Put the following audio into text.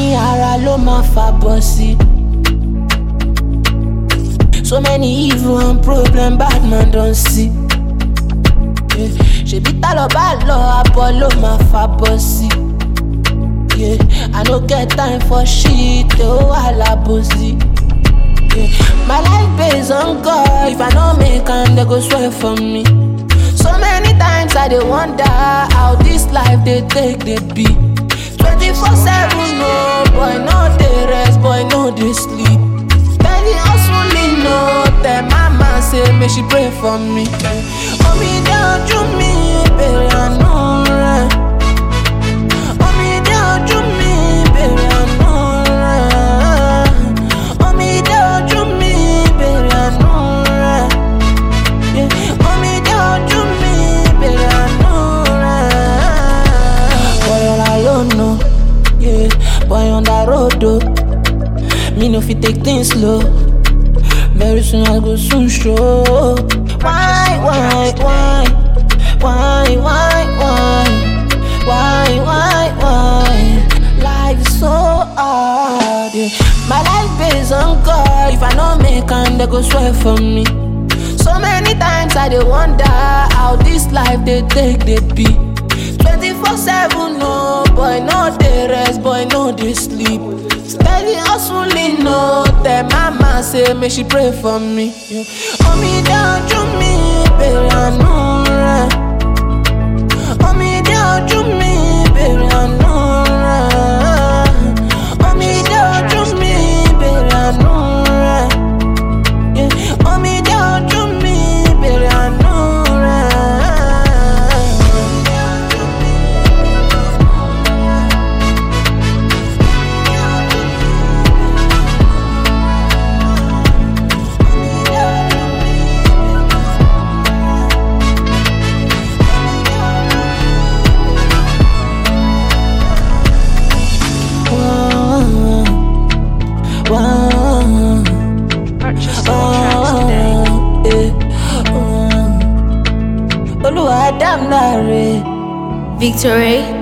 ní ara ló máa fàbọ̀ sí. So many evil and problem bad man don see. Ṣèbí tá lọ bá lọ abọ́ ló máa fàbọ̀ sí. I no get time for shit oh, ó wà lábòsí. My life based on God. If I no make am, they go swear for me. So many times I dey wonder how this life dey take dey be. 24 7 make she pray for me. Oh me down to me, baby, I know right. Oh me down to me, baby, I know right. Oh me down to me, baby, I know right. Yeah. Oh me down to me, baby, I know right. Boy, all alone, no. Yeah, boy on the road, though. Me no fit take things slow. Very soon I go soon show. Why, why, why, why, why, why, why, why, why? Life is so hard. Yeah. My life based on God. If I don't make am, they go swear for me. So many times I dey wonder how this life they take dey be. 24 7 no boy no dey rest, boy no dey sleep. Steady hustling no tell mama say, make she pray for me. Yeah. Hold me down, drop me, baby, I know. Olúwa dámúnáre. Victory.